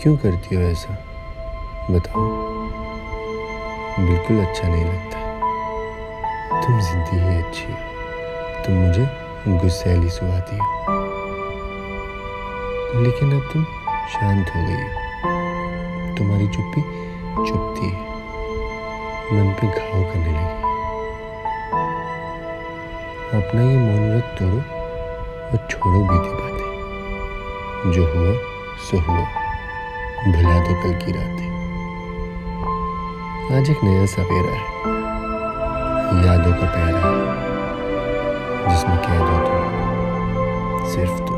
क्यों करती हो ऐसा? बताओ। बिल्कुल अच्छा नहीं लगता। तुम ज़िंदगी ही अच्छी हो। तुम मुझे गुस्सैली सुहाती हो। लेकिन अब तुम शांत हो गई हो। तुम्हारी चुप्पी चुपती है। मन पे घाव करने लगी। अपना ये मौन तोड़ो और छोड़ो बीती बातें। जो हुआ, सो हुआ। भुला दो कल की रातें। आज एक नया सवेरा है। यादों का प्यारा है, जिसमें कह दो तुम, सिर्फ़ तुम।